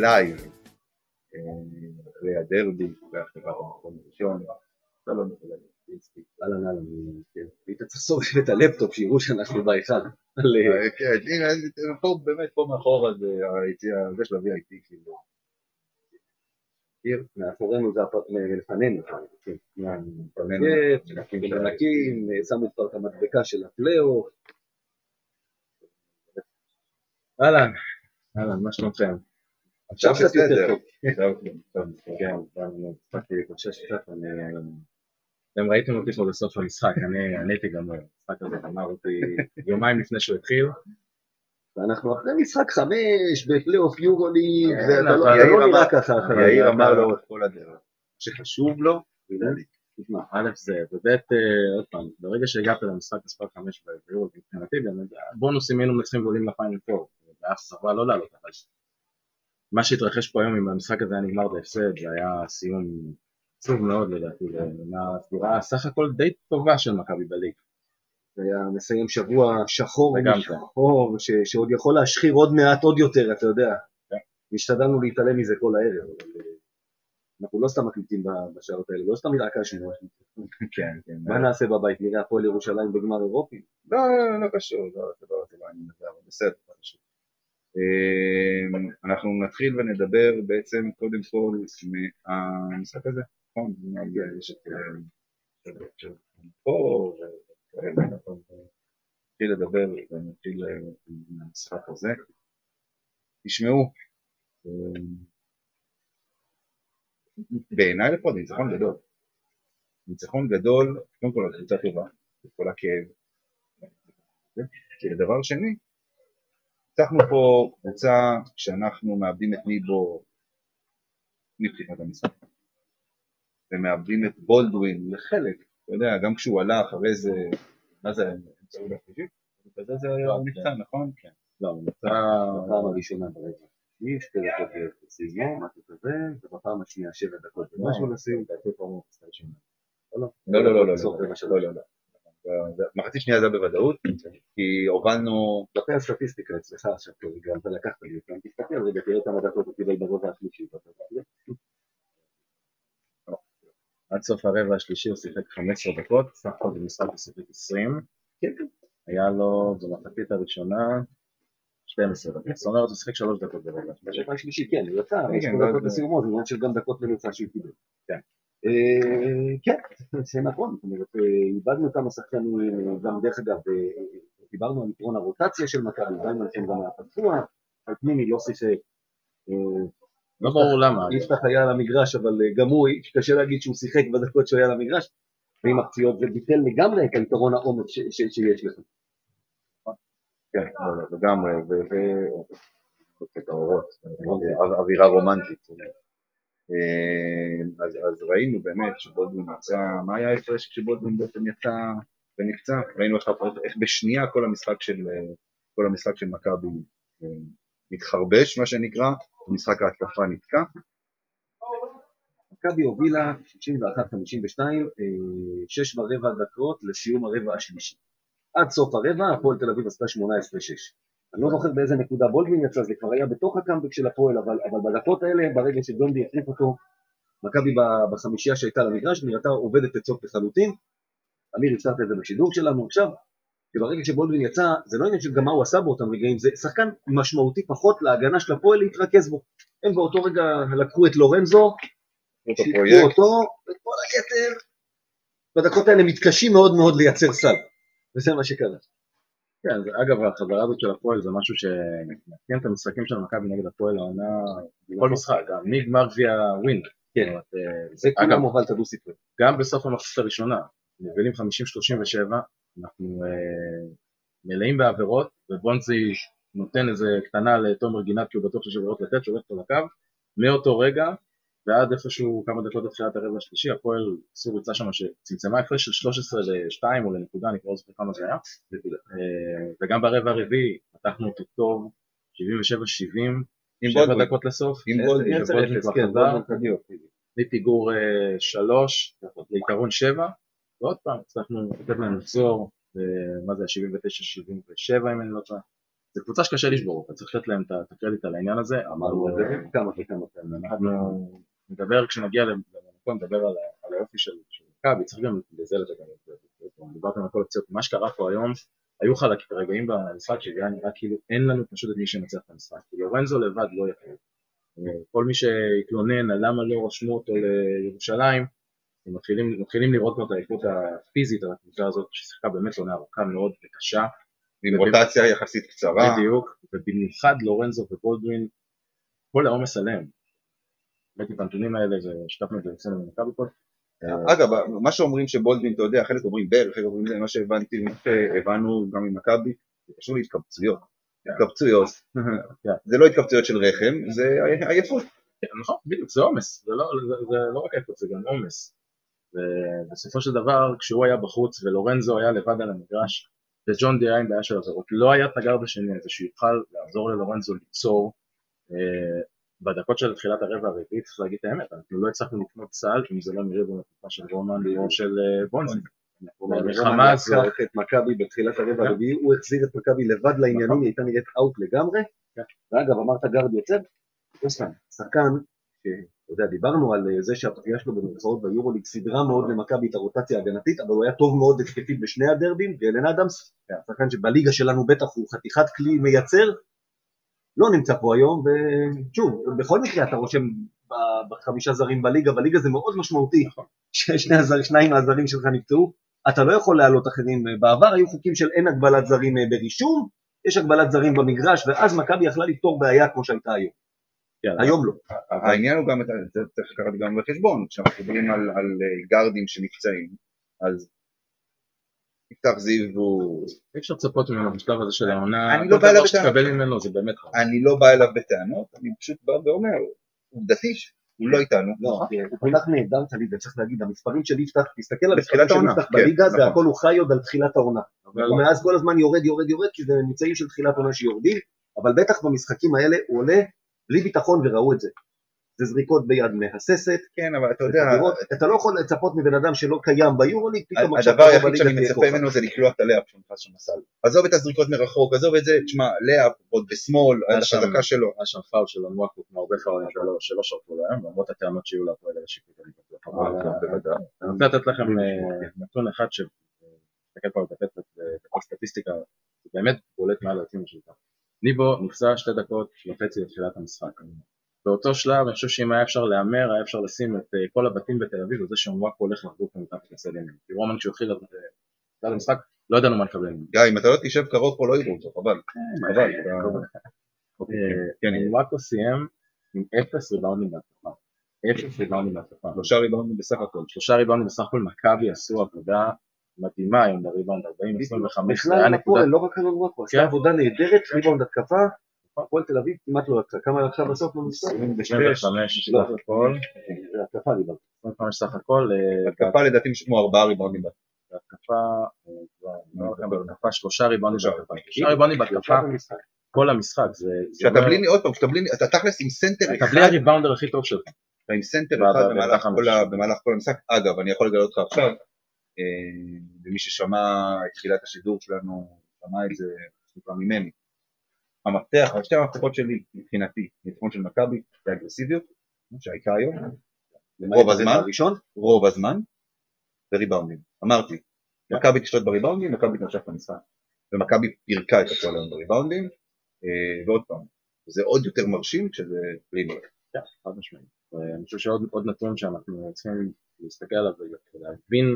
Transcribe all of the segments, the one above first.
live, אחרי הדרבי, אחרי הבטחת המקום הראשון, לא אהלן אהלן, היית צריך לסובב את הלפטופ שיראו שאנחנו בהיכל. כן, הנה, פה באמת פה מאחורה זה היציאה, זה של ה-VIP כאילו. מאחורינו זה לפנינו, מנקים, שמו כבר את המדבקה של הפלייאוף. אהלן, אהלן, מה שלומכם? עכשיו קצת יותר טוב. כן, הספקתי להתאושש קצת, אתם ראיתם אותי פה בסוף המשחק, אני הייתי גם במשחק הזה, אמר אותי יומיים לפני שהוא התחיל. ואנחנו אחרי משחק חמש בפלייאוף יורו-ליג, ואתה לא נראה ככה. יאיר אמר לאורך כל הדרך, שחשוב לו, תשמע, א' זה, וב' עוד פעם, ברגע שהגעת למשחק מספר חמש ביורו, מבחינתי, בונוסים היינו מנצחים ועולים לפיינל פור, והיה סבבה לא לעלות, אבל מה שהתרחש פה היום עם המשחק הזה היה נגמר בהפסד, זה היה סיום עצוב מאוד לדעתי, מהסדרה סך הכל די טובה של מכבי בליג. זה היה מסיים שבוע שחור ושחור, שעוד יכול להשחיר עוד מעט עוד יותר, אתה יודע. השתדלנו להתעלם מזה כל הערב, אה, אנחנו לא סתם מקליטים בשעות האלה, לא סתם התעקשנו. כן, כן. מה נעשה בבית? נראה הפועל ירושלים בגמר אירופי? לא, לא, לא קשור, לא, לא, לא, בסדר, אנחנו נתחיל ונדבר בעצם קודם כל מהמשחק הזה, נכון? יש את אה, פה נתחיל לדבר ונתחיל מהמשחק הזה. תשמעו, אמ, בעיניי לפחות ניצחון גדול. ניצחון גדול, קודם כל הקבוצה טובה, כל הכאב. ודבר שני, ניצחנו פה קבוצה שאנחנו מאבדים את ניבו מפתיחת המשחק ומאבדים את בולדווין לחלק, אתה יודע, גם כשהוא עלה אחרי זה, מה זה, אמצע שלישית? זה היה נפצע, נכון? כן. לא, הוא נפצע בפעם הראשונה ברגע. יש שתי דקות לסיום, משהו כזה, ובפעם השנייה שבע דקות ומשהו לסיום, לא, לא, לא, לא, לא, לא, לא. מחצית שנייה זה בוודאות, כי הובלנו... כלפי הסטטיסטיקה אצלך עכשיו, גם אתה לקחת לי אותם, תסתכל רגע, תראה כמה דקות הוא קיבל ברבע השלישי. עד סוף הרבע השלישי הוא שיחק 15 דקות, סך הכל במשחק הוא שיחק 20. היה לו במחצית הראשונה 12 דקות, זאת אומרת הוא שיחק 3 דקות ברבע. ברבע השלישי כן, הוא יצא, יש פה דקות בסיומו, זה עניין של גם דקות ממוצע שהוא קיבל. כן. אה, כן, זה נכון, זאת אומרת, אה, איבדנו כמה שחקנים, אה, גם דרך אגב, דיברנו על יתרון הרוטציה של מכבי, דיברנו על גם היה פצוע, על פנימי יוסי ש... לא ברור למה. יפתח היה על המגרש, אבל גם הוא, קשה להגיד שהוא שיחק בדקות שהוא היה על המגרש, ועם הפציעות זה ביטל לגמרי את היתרון העומק שיש לך. כן, לא, לא, לגמרי, אווירה רומנטית. אה, אז, אז ראינו באמת שבולדווין יצא, מה היה ההפרש כשבולדווין בעצם יצא ונפצע? ראינו איך, איך בשנייה כל המשחק של, כל המשחק של מכבי אה, מתחרבש מה שנקרא, ומשחק ההתקפה נתקע. מכבי הובילה 61-52, אה, שש ורבע דקות לסיום הרבע השלישי. עד סוף הרבע הפועל תל אביב עשתה 18-6. אני לא זוכר באיזה נקודה בולדווין יצא, זה כבר היה בתוך הקאמבק של הפועל, אבל, אבל בדקות האלה, ברגע שגונדי החליף אותו, מכבי בחמישייה שהייתה למגרש, נראתה עובדת אצוק לחלוטין. אמיר, הזכרת את זה בשידור שלנו עכשיו, שברגע שבולדווין יצא, זה לא עניין של גם מה הוא עשה באותם רגעים, זה שחקן משמעותי פחות להגנה של הפועל להתרכז בו. הם באותו רגע לקחו את לורנזו, שיתפו אותו, וכל היתר, בדקות האלה מתקשים מאוד מאוד לייצר סל, וזה מה שקרה. כן, אגב, החזרה הזאת של הפועל זה משהו שמעדכן את המשחקים של מכבי נגד הפועל העונה, כל משחק, גם מגמר גביע ווין. כן, אה, זה כולם הובל את הדו ספרי. גם בסוף המחצית הראשונה, מובילים 50-37, אנחנו אה, מלאים בעבירות, ובונזי נותן איזה קטנה לתומר גינת כי הוא בטוח שיש עבירות לתת, שולח אותו לקו, מאותו רגע ועד איפשהו כמה דקות לתחילת הרבע השלישי, הפועל עשו ריצה שם שצמצמה הפרש של 13 ל-2 או לנקודה, אני כבר לא זוכר כמה זה היה, אה, וגם ברבע הרביעי פתחנו אותו טוב, 77-70, עם שבע. דקות לסוף, עם חזר, בולדווין קדימה. מפיגור 3 ליתרון 7, ועוד פעם הצלחנו לתת להם לחזור, אה, מה זה ה-79-77 אם אני לא טועה. זו קבוצה שקשה לשבור אותה, צריך לתת להם את הקרדיט על העניין הזה. אמרנו את זה כמה וכמה פעמים. אנחנו נדבר, כשנגיע למקום, נדבר על על האופי של מכבי, צריך גם לזה לדבר. דיברתם על כל הקציות, מה שקרה פה היום, היו חלק רגעים במשחק שזה היה נראה כאילו אין לנו פשוט את מי שמנצח את המשחק, כי לורנזו לבד לא יכול. אה, כל מי שהתלונן על למה לא רשמו אותו לירושלים, מתחילים, מתחילים לראות פה את האיכות הפיזית על הקבוצה הזאת, ששיחקה באמת עונה ארוכה מאוד וקשה, עם רוטציה יחסית קצרה. בדיוק, ובמיוחד לורנזו ובולדווין, כל העומס עליהם. ראיתי את הנתונים האלה ושיתפנו את זה אצלנו במכבי פה. אגב, מה שאומרים שבולדווין, אתה יודע, חלק אומרים בר, חלק אומרים זה, מה שהבנתי, מה שהבנו גם ממכבי, זה קשור להתקבצויות. התקבצויות. זה לא התקבצויות של רחם, זה עייפות. כן, נכון, בדיוק, זה עומס, זה לא, זה, זה לא רק איכות, זה גם עומס. ובסופו של דבר, כשהוא היה בחוץ ולורנזו היה לבד על המגרש, וג'ון די היה עם בעיה של עבירות, לא היה את הגר בשני הזה שיוכל לעזור ללורנזו ליצור אה, בדקות של תחילת הרבע הרביעי, צריך להגיד את האמת, אנחנו לא הצלחנו לקנות סל אם זה לא מריבון התקופה של רומן או של אה, בונזי. המלחמה הזאת, לקח את מכבי בתחילת הרבע הרביעי, הוא החזיר את מכבי לבד לעניינים, היא הייתה נראית אאוט לגמרי. ואגב, אמרת גרד יוצא, לא סתם, שחקן, אתה יודע, דיברנו על אה, זה שהפגיעה שלו במרכאות ביורוליג סידרה מאוד למכבי את הרוטציה ההגנתית, אבל הוא היה טוב מאוד התקפית בשני הדרבים, גלן אדמס, שחקן שבליגה שלנו בטח הוא חתיכת כלי מייצר, לא נמצא פה היום, ושוב, בכל מקרה אתה רושם בחמישה זרים בליגה, בליגה זה מאוד משמעותי, ששני הזר, שניים מהזרים שלך נפצעו, אתה לא יכול להעלות אחרים, בעבר היו חוקים של אין הגבלת זרים אה, ברישום, יש הגבלת זרים במגרש, ואז מכבי יכלה לפתור בעיה כמו שהייתה היום, כן, היום לא. העניין הוא גם, זה צריך לקחת גם בחשבון, כשאנחנו מדברים על אה, גארדים שנפצעים, אז יפתח זיו הוא... אי אפשר לצפות ממנו בשלב הזה של העונה, אני לא בא אליו בטענות. אני לא בא אליו בטענות, אני פשוט בא ואומר, עובדתי הוא לא איתנו. לא, הוא פתח נהדר תמיד, וצריך להגיד, המספרים של יפתח, תסתכל על המספרים של העונה, יפתח כן, בליגה, זה נכון. הכל הוא חי עוד על תחילת העונה. אבל הוא מאז כל הזמן יורד, יורד, יורד, כי זה ממוצעים של תחילת עונה שיורדים, אבל בטח במשחקים האלה הוא עולה בלי ביטחון וראו את זה. זה זריקות ביד מהססת, כן, אבל אתה יודע, לראות, אתה לא יכול לצפות מבן אדם שלא קיים ביורוליג, פתאום עכשיו הדבר היחיד שאני מצפה. ממנו זה לקלוע את הלאפ שהוא נכנס שם לסל. עזוב את הזריקות מרחוק, עזוב את זה, תשמע, לאפ עוד בשמאל, שם- החזקה שלו. היה שם פאול של אנואקו כמו הרבה פאולים שלא שרפו להם, למרות הטענות שיהיו להפועל על השיפוט אני רוצה לתת לכם אה, נתון אחד שתסתכל פה על דפי סטטיסטיקה, זה באמת בולט מעל הציון שלך. ניבו נפצע שתי דקות וחצי לתחילת המשחק. באותו שלב אני חושב שאם היה אפשר להמר היה אפשר לשים את אה, כל הבתים בתל אביב וזה שאונוואקו הולך לחגוג מתחת לסל ימין. כי רומן כשהוא התחיל את אה, המשחק לא ידענו מה לקבל ממנו. גיא, אם אתה לא תשב קרוב פה לא יראו אותו, חבל. חבל. אתה- כן, אונוואקו סיים עם אפס ריבאונדים בהתקפה. אפס ריבאונדים בהתקפה. שלושה ריבאונדים בסך הכל. שלושה ריבאונדים בסך הכל מכבי עשו עבודה מדהימה היום בריבאונד 40-25 זה היה בכלל לא רק וואקו, עשה כן. עבודה נהדרת, ריבאונד התקפה, הפועל תל אביב כמעט לא לקחה, כמה לקחה בסוף במשחק? 25 לא. סך הכל, התקפה דיברתי. 25 סך הכל, אה, התקפה לדעתי משהו ארבעה ריבאונדים. בהתקפה, אה, אומר לכם, בהתקפה שלושה ריבאונדים בהתקפה, שלושה ריבאונדים בהתקפה כל המשחק, זה כשאתה בלי, עוד פעם, כשאתה בלי, אתה תכלס עם סנטר אתה אחד, בלי ה rebounder הכי טוב שלך, אתה עם סנטר אחד. כל במהלך כל המשחק. אגב, אני יכול לגלות לך עכשיו, אה, ומי ששמע את תחילת השידור שלנו, שמע את זה כבר ממני. המפתח, שתי המפתחות שלי מבחינתי, ניצחון של מכבי, זה אגרסיביות, שהייתה היום, רוב הזמן, הראשון? רוב הזמן, וריבאונדים. אמרתי, מכבי תשלוט בריבאונדים, מכבי תנשק במשחק. ומכבי פירקה את הפועל היום בריבאונדים, אה, ועוד פעם, זה עוד יותר מרשים כשזה פרימר. כן, חד משמעית. ואני חושב שעוד עוד נתון שאנחנו צריכים להסתכל עליו ולהבין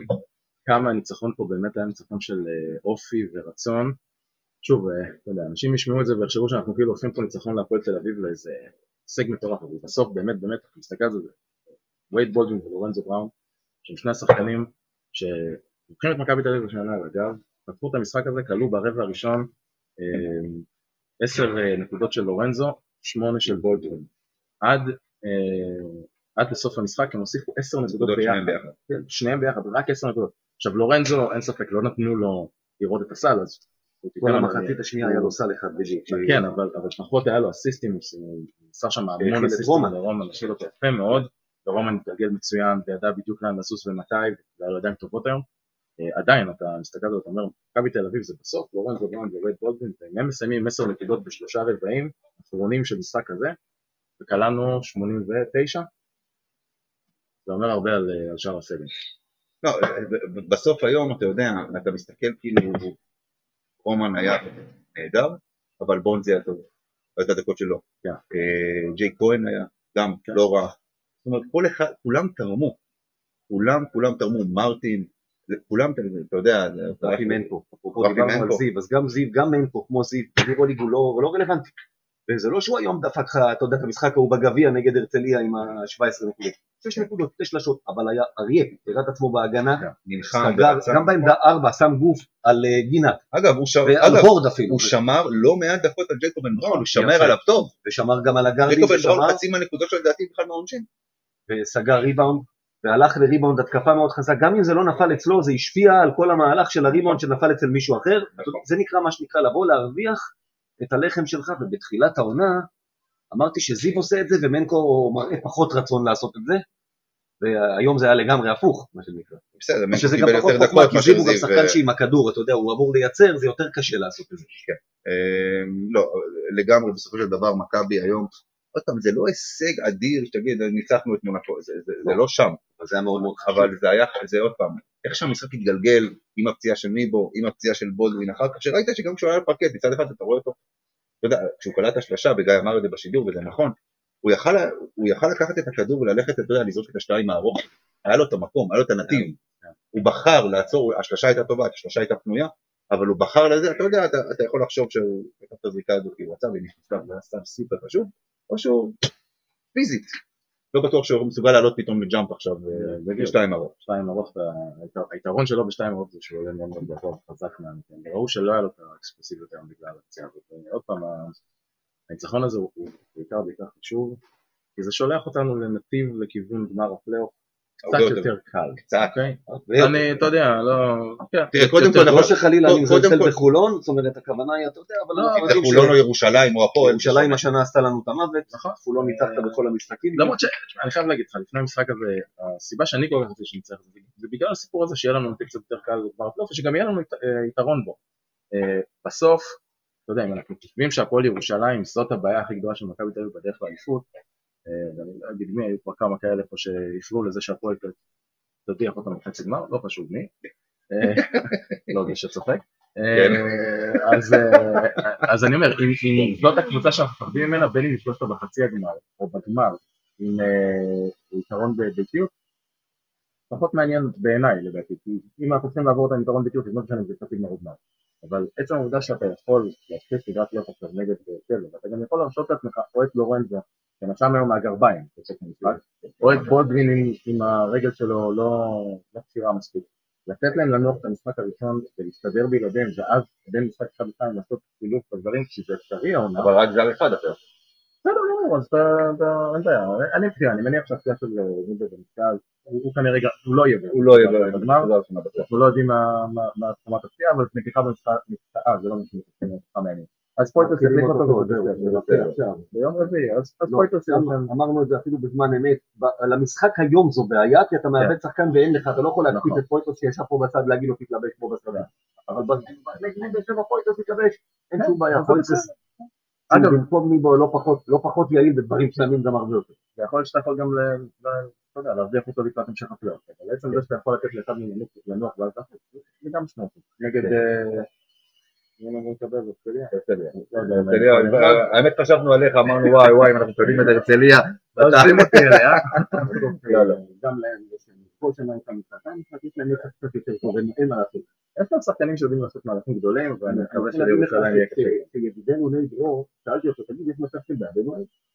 כמה הניצחון פה באמת היה ניצחון של אה, אופי ורצון. שוב, אה, אתה יודע, אנשים ישמעו את זה ויחשבו שאנחנו כאילו הופכים פה ניצחון להפועל תל אביב לאיזה הישג מטורף, אבל בסוף באמת באמת, אתה מסתכל על זה, וייד בולדווין ולורנזו בראון, שהם שני השחקנים שלוקחים את מכבי תל אביב בשנה, אגב, פתחו את המשחק הזה, כלו ברבע הראשון אה, עשר אה, נקודות של לורנזו, שמונה של בולדווין. עד, עד לסוף המשחק הם הוסיפו עשר נקודות ביחד. כן, שניהם ביחד, רק עשר נקודות. עכשיו לורנזו, אין ספק, לא נתנו לו לראות את הסל, אז כל המחצית השנייה היה לו סל אחד בג'י. כן, אבל לפחות היה לו אסיסטים, הוא עשה שם המון אסיסטים לרומן, השאיר אותו יפה מאוד, ורומן מתגלגל מצוין, וידע בדיוק לאן לסוס ומתי, והיה לו ידיים טובות היום. עדיין, אתה מסתכל על זה, אתה אומר, מכבי תל אביב זה בסוף, לורנזו בראון ווייד בולדווין, ואם הם מסיימים עם עשר נקודות בשלושה רבעים, אחרונים של משחק כזה, וקלענו 89, זה אומר הרבה על שאר הסגל. לא, בסוף היום, אתה יודע, אתה מסתכל כאילו, רומן היה נהדר, אבל בונזי היה טוב, לא את הדקות שלו. כן. אה, ג'יי כהן היה גם כן. לא רע. זאת אומרת, כל אחד, כולם תרמו. כולם, כולם תרמו, מרטין, כולם, אתה יודע, רפי מנקו, אפרופו רפי דיברנו על מנקו. זיו, אז גם זיו, גם מנקו, כמו זיו, יורוליג הוא לא לא רלוונטי. וזה לא שהוא היום דפק לך, אתה יודע, את המשחק ההוא בגביע נגד הרצליה עם ה-17 נקודות. 6 נקודות, 6 שלשות, אבל היה אריה, הראה את עצמו בהגנה, נלחם, סגר. גם בעמדה 4, שם גוף על אה, גינת, אגב, הוא שמר, ועל הורד אפילו, הוא שמר לא מעט דקות על ג'ייקובן בראון, הוא שמר. עליו טוב. ושמר גם על הגרדים, ג'ייקובן ושמר, בראון חצי מהנקודות שלו לדעתי בכלל מהעונשין. וסגר ריבאונד, והלך לריבאונד התקפה מאוד חזק, גם אם זה לא נפל אצלו, זה השפיע על כל המהלך של הריבאונד שנפל אצל מישהו אחר, נכון. זה נקרא מה שנקרא לבוא להרוויח את הלחם שלך, ובתחילת העונה אמרתי שזיו עושה את זה ומנקו מראה פחות רצון לעשות את זה, והיום זה היה לגמרי הפוך, מה שנקרא. בסדר, מנקו קיבל יותר דקות כי זיו הוא גם. שחקן שעם הכדור, אתה יודע, הוא אמור לייצר, זה יותר קשה לעשות את זה. אה, לא, לגמרי בסופו של דבר מכבי היום, עוד פעם, זה לא הישג אדיר שתגיד, ניצחנו את מונקו, זה- לא שם, אבל זה היה מאוד מאוד חשוב. אבל זה היה, זה עוד פעם, איך שהמשחק התגלגל עם הפציעה של ניבו, עם הפציעה של בולדווין, אחר כך שראית שגם כשהוא היה על פרקט, מצד אחד אתה רואה אותו, יודע, כשהוא קלט את השלושה, וגיא אמר את זה בשידור, וזה נכון, הוא יכל, הוא יכל לקחת את הכדור וללכת, אתה יודע, לזרוק את השתיים הארוך, היה לו את המקום, היה לו את הנתיב, הוא בחר לעצור, השלושה הייתה טובה, השלושה הייתה פנויה, אבל הוא בחר לזה, אתה יודע, אתה, אתה יכול לחשוב שהוא לקח את הזריקה הזו כי הוא רצה והיא נכנסה היה סתם סופר חשוב, או שהוא פיזית, לא בטוח שהוא מסוגל לעלות פתאום לג'אמפ עכשיו, אה, בדיוק. בשתיים ארוך. שתיים ארוך, היתר- היתרון שלו בשתיים ארוך זה שהוא עולה מאוד מאוד גבוה וחזק מהמקום, וראו שלא היה לו את האקספרסיביות היום בגלל הפציעה הזאת, ועוד פעם, הניצחון הזה הוא בעיקר בעיקר חשוב, כי זה שולח אותנו לנתיב לכיוון גמר הפלייאוף קצת יותר. יותר קל, קצת. אוקיי? אני, אתה יודע, לא... תראה, קודם כל, קל. לא שחלילה אני מזלזל בחולון, זאת אומרת הכוונה היא, אתה יודע, אבל לא, אבל זה חולון או ירושלים או הפועל. שירושלים השנה עשתה לנו את המוות, נכון. חולון ניצחת בכל המשחקים, למרות ש... אני חייב להגיד לך, לפני המשחק הזה, הסיבה שאני כל כך רוצה שננצח זה, זה בגלל הסיפור הזה שיהיה לנו נתיב קצת יותר קל בגמר הפלייאוף, ושגם יהיה לנו אה, יתרון בו. אה, בסוף, אתה יודע, אם אנחנו חושבים שהפועל ירושלים זאת הבעיה הכי גדולה של מכבי תל אביב בדרך לאליפות, אה, ואני לא אגיד מי, היו כבר כמה כאלה פה שהפריעו לזה שהפועל ת- תדיח אותנו בחצי גמר, לא חשוב מי, אה, לא זה שצוחק. אה, אז, אה, אז אני אומר, אם, זאת הקבוצה שאנחנו מפחדים ממנה, בין אם נפגוש אותה בחצי הגמר או בגמר, עם אה, יתרון בביתיות, פחות מעניין בעיניי לדעתי, כי אם אנחנו צריכים לעבור אותה עם יתרון ביתיות, אז לא משנה אם זה חצי גמר או גמר. אבל עצם העובדה שאתה יכול להתחיל סדרת פלייאוף נגד תל, ואתה גם יכול להרשות לעצמך או את לורנזו, שנשם היום מהגרביים, או את בולדווין עם, הרגל שלו לא, לא קשירה מספיק. לתת להם לנוח את המשחק הראשון ולהסתדר בלעדיהם, ואז בין משחק אחד ושתיים לעשות חילוף בדברים, כי זה אפשרי העונה. אבל רק זר אחד יכול. בסדר, לא, אז אין בעיה, אני מציע, אני מניח שהפציעה של ניבו במשקל, הוא כנראה, גם- הוא לא יהיה, הוא לא יהיה בגמר. בטוח. אנחנו לא יודעים מה- מה מה הסכמת הפציעה, אבל נתיחה במשחק, אה, זה לא משנה, זה כמה ימים. אז מתחילים יחליף אותו. זה. ביום רביעי, אז לא, פויטוס גם יחליף. אמרנו את זה אפילו בזמן אמת, המשחק היום זו בעיה, כי אתה מאבד שחקן ואין לך, אתה לא יכול להקפיץ נכון. את פויטוס שישב פה בצד להגיד לו תתלבש כמו בסדר. אבל נגד באר שבע פויטוס יתלבש, אין שום בעיה, זה פויטוס בסדר. אגב, במקום ניבו לא פחות- לא פחות יעיל בדברים מסוימים גם הרבה יותר. ויכול להיות שאתה יכול גם, אתה יודע, להרוויח אותו לקראת המשך הפלייאוף. אבל עצם זה שאתה יכול לתת לאחד מהם לנוח ואז להחליט, זה גם אופן. נגד... אה, מקבל? הרצליה? לא אני יכול לבד. האמת חשבנו עליך, אמרנו וואי וואי, אם אנחנו מקבלים את הרצליה. לא עוזבים אותי אלה, אה? לא, לא. גם להם יש להם שנה איתם משחק, משחק יש להם קצת יותר טוב, אין מה לעשות. יש גם שחקנים שיודעים לעשות מהלכים גדולים, ואני מקווה שלירושלים יהיה קשה. ש- שידידנו נוי דרור, שאלתי אותו, תגיד, יש מצב של?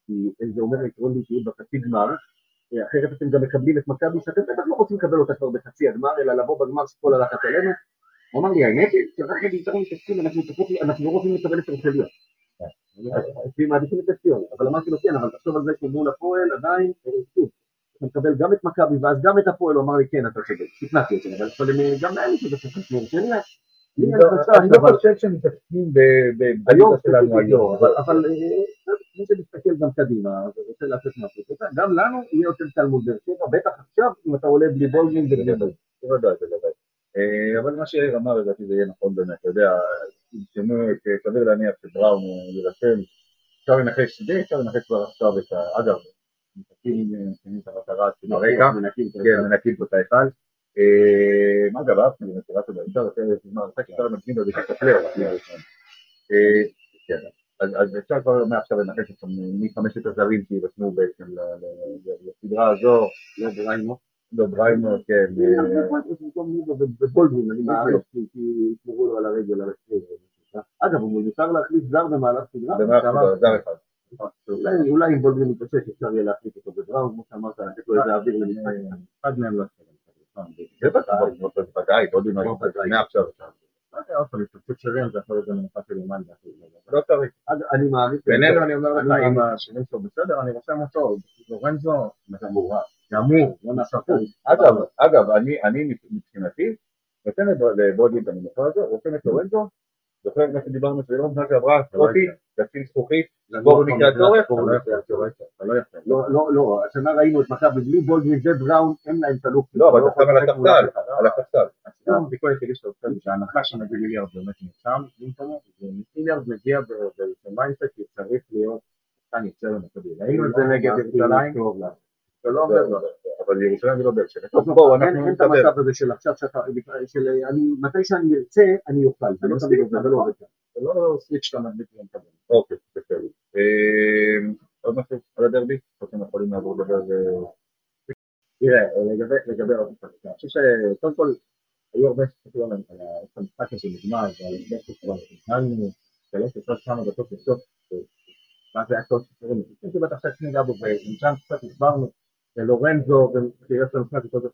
כי זה אומר עקרון באישיות בחצי גמר, אה, אחרת אתם גם מקבלים את מכבי שאתם בטח לא רוצים לקבל אותה כבר בחצי הגמר, אלא לבוא בגמר שכל הלחץ עלינו. הוא אמר לי, האמת היא, שרק נגיד יותר מתעסקים, אנחנו לא רוצים לקבל את הרצליה. אצלי מעדיפים את ציון, אבל אמרתי לו כן, אבל תחשוב על זה שמול הפועל עדיין, אה, אתה מקבל גם את מכבי ואז גם את הפועל, הוא אמר לי כן, אתה צודק, שכנעתי אותו, אבל הם, אה, גם להם יש את הספק מהרצליה. אני לא חושב שמתעסקים בליגה שלנו היום. לא, אבל אה, מי גם קדימה ורוצה לעשות יודע, גם לנו יהיה יותר קל מול באר שבע, בטח עכשיו אם אתה עולה בלי בולגין ובלי בולגין. בוודאי, בוודאי. אה, אבל מה שיאיר אמר, לדעתי זה יהיה נכון באמת, אתה יודע, ירשמו את, אה, סביר להניח שבראון אה, יירשם, אפשר לנחש די, אפשר לנחש כבר עכשיו את ה... אגב, אה, שמים את המטרה ברקע, מנקים את כן, מנקים פה את ההיכל. אה, אגב, אהבתי למסירת הודעה, אפשר יותר זמן, אפשר למגנים בזה את הפלייאוף, אה, כן, אז אז אפשר כבר מעכשיו לנחש עכשיו מי חמשת הזרים שיירשמו בעצם לסדרה הזו, לא בריימו. לא בריימו, כן, אה, בבולדווין, אני מעריך כי כי ישמרו לו על הרגל, על השריר. אגב, הוא מותר להחליף זר במהלך סדרה? שאמרת. אחוז, זר אחד. אולי- אם בולדווין מתעסק אפשר יהיה להחליף אותו בבראון, כמו שאמרת, לתת לו איזה אוויר למשחק. אחד מהם לא זה בוודאי, עוד לא מעכשיו. עוד פעם, התפוצצות שרירים זה יכול להיות גם מנוחה של אימן. לא צריך. אז אני מעריך... בינינו אני אומר לך, אם השירים שלו בסדר, אני רושם אותו. לורנזו, גמור. גמור, לא נשפו. אגב, אגב, אני מבחינתי, נותן לבודי את המנוחה הזו, רושם את לורנזו, זוכר מה שדיברנו שזה לא משנה שעברה, סקוטי, תשים זכוכית, בור מקרה לא אתה לא. לא, לא, לא, השנה ראינו את מכבי בלי בולדווין ובראון, אין להם את הלוק. לא, אבל אתה שם על הספסל, על הספסל. הסיכוי היחידי שאתה עושה זה שההנחה שנביא מיליארד באמת נרשם במקומו, ומיליארד מגיע במיינדסט שצריך להיות שחקן יוצא למכבי. ראינו את זה נגד ירושלים, זה לא עובד אבל ירושלים זה לא באר שבע. בואו, אנחנו אין את נדבר. המצב הזה של עכשיו שאתה, של אני, מתי שאני ארצה, אני אוכל, זה לא תמיד עובד, זה לא עובד. זה לא סוויץ' שאתה מדליק ומקבל. אוקיי, בסדר. אה, עוד משהו על הדרבי? או שאתם יכולים לעבור לדבר ו... תראה, לגבי, לגבי אני חושב שקודם כל היו הרבה שחקנים על המשחק הזה נגמר ועל איך שכבר התנהלנו שלוש עשרה כמה דקות בסוף, מה זה היה כל שחקנים, אני חושב שבטח קצת ניגע בו, ומשם קצת הסברנו, לורנזו וקריאת המשחק, וכל זה.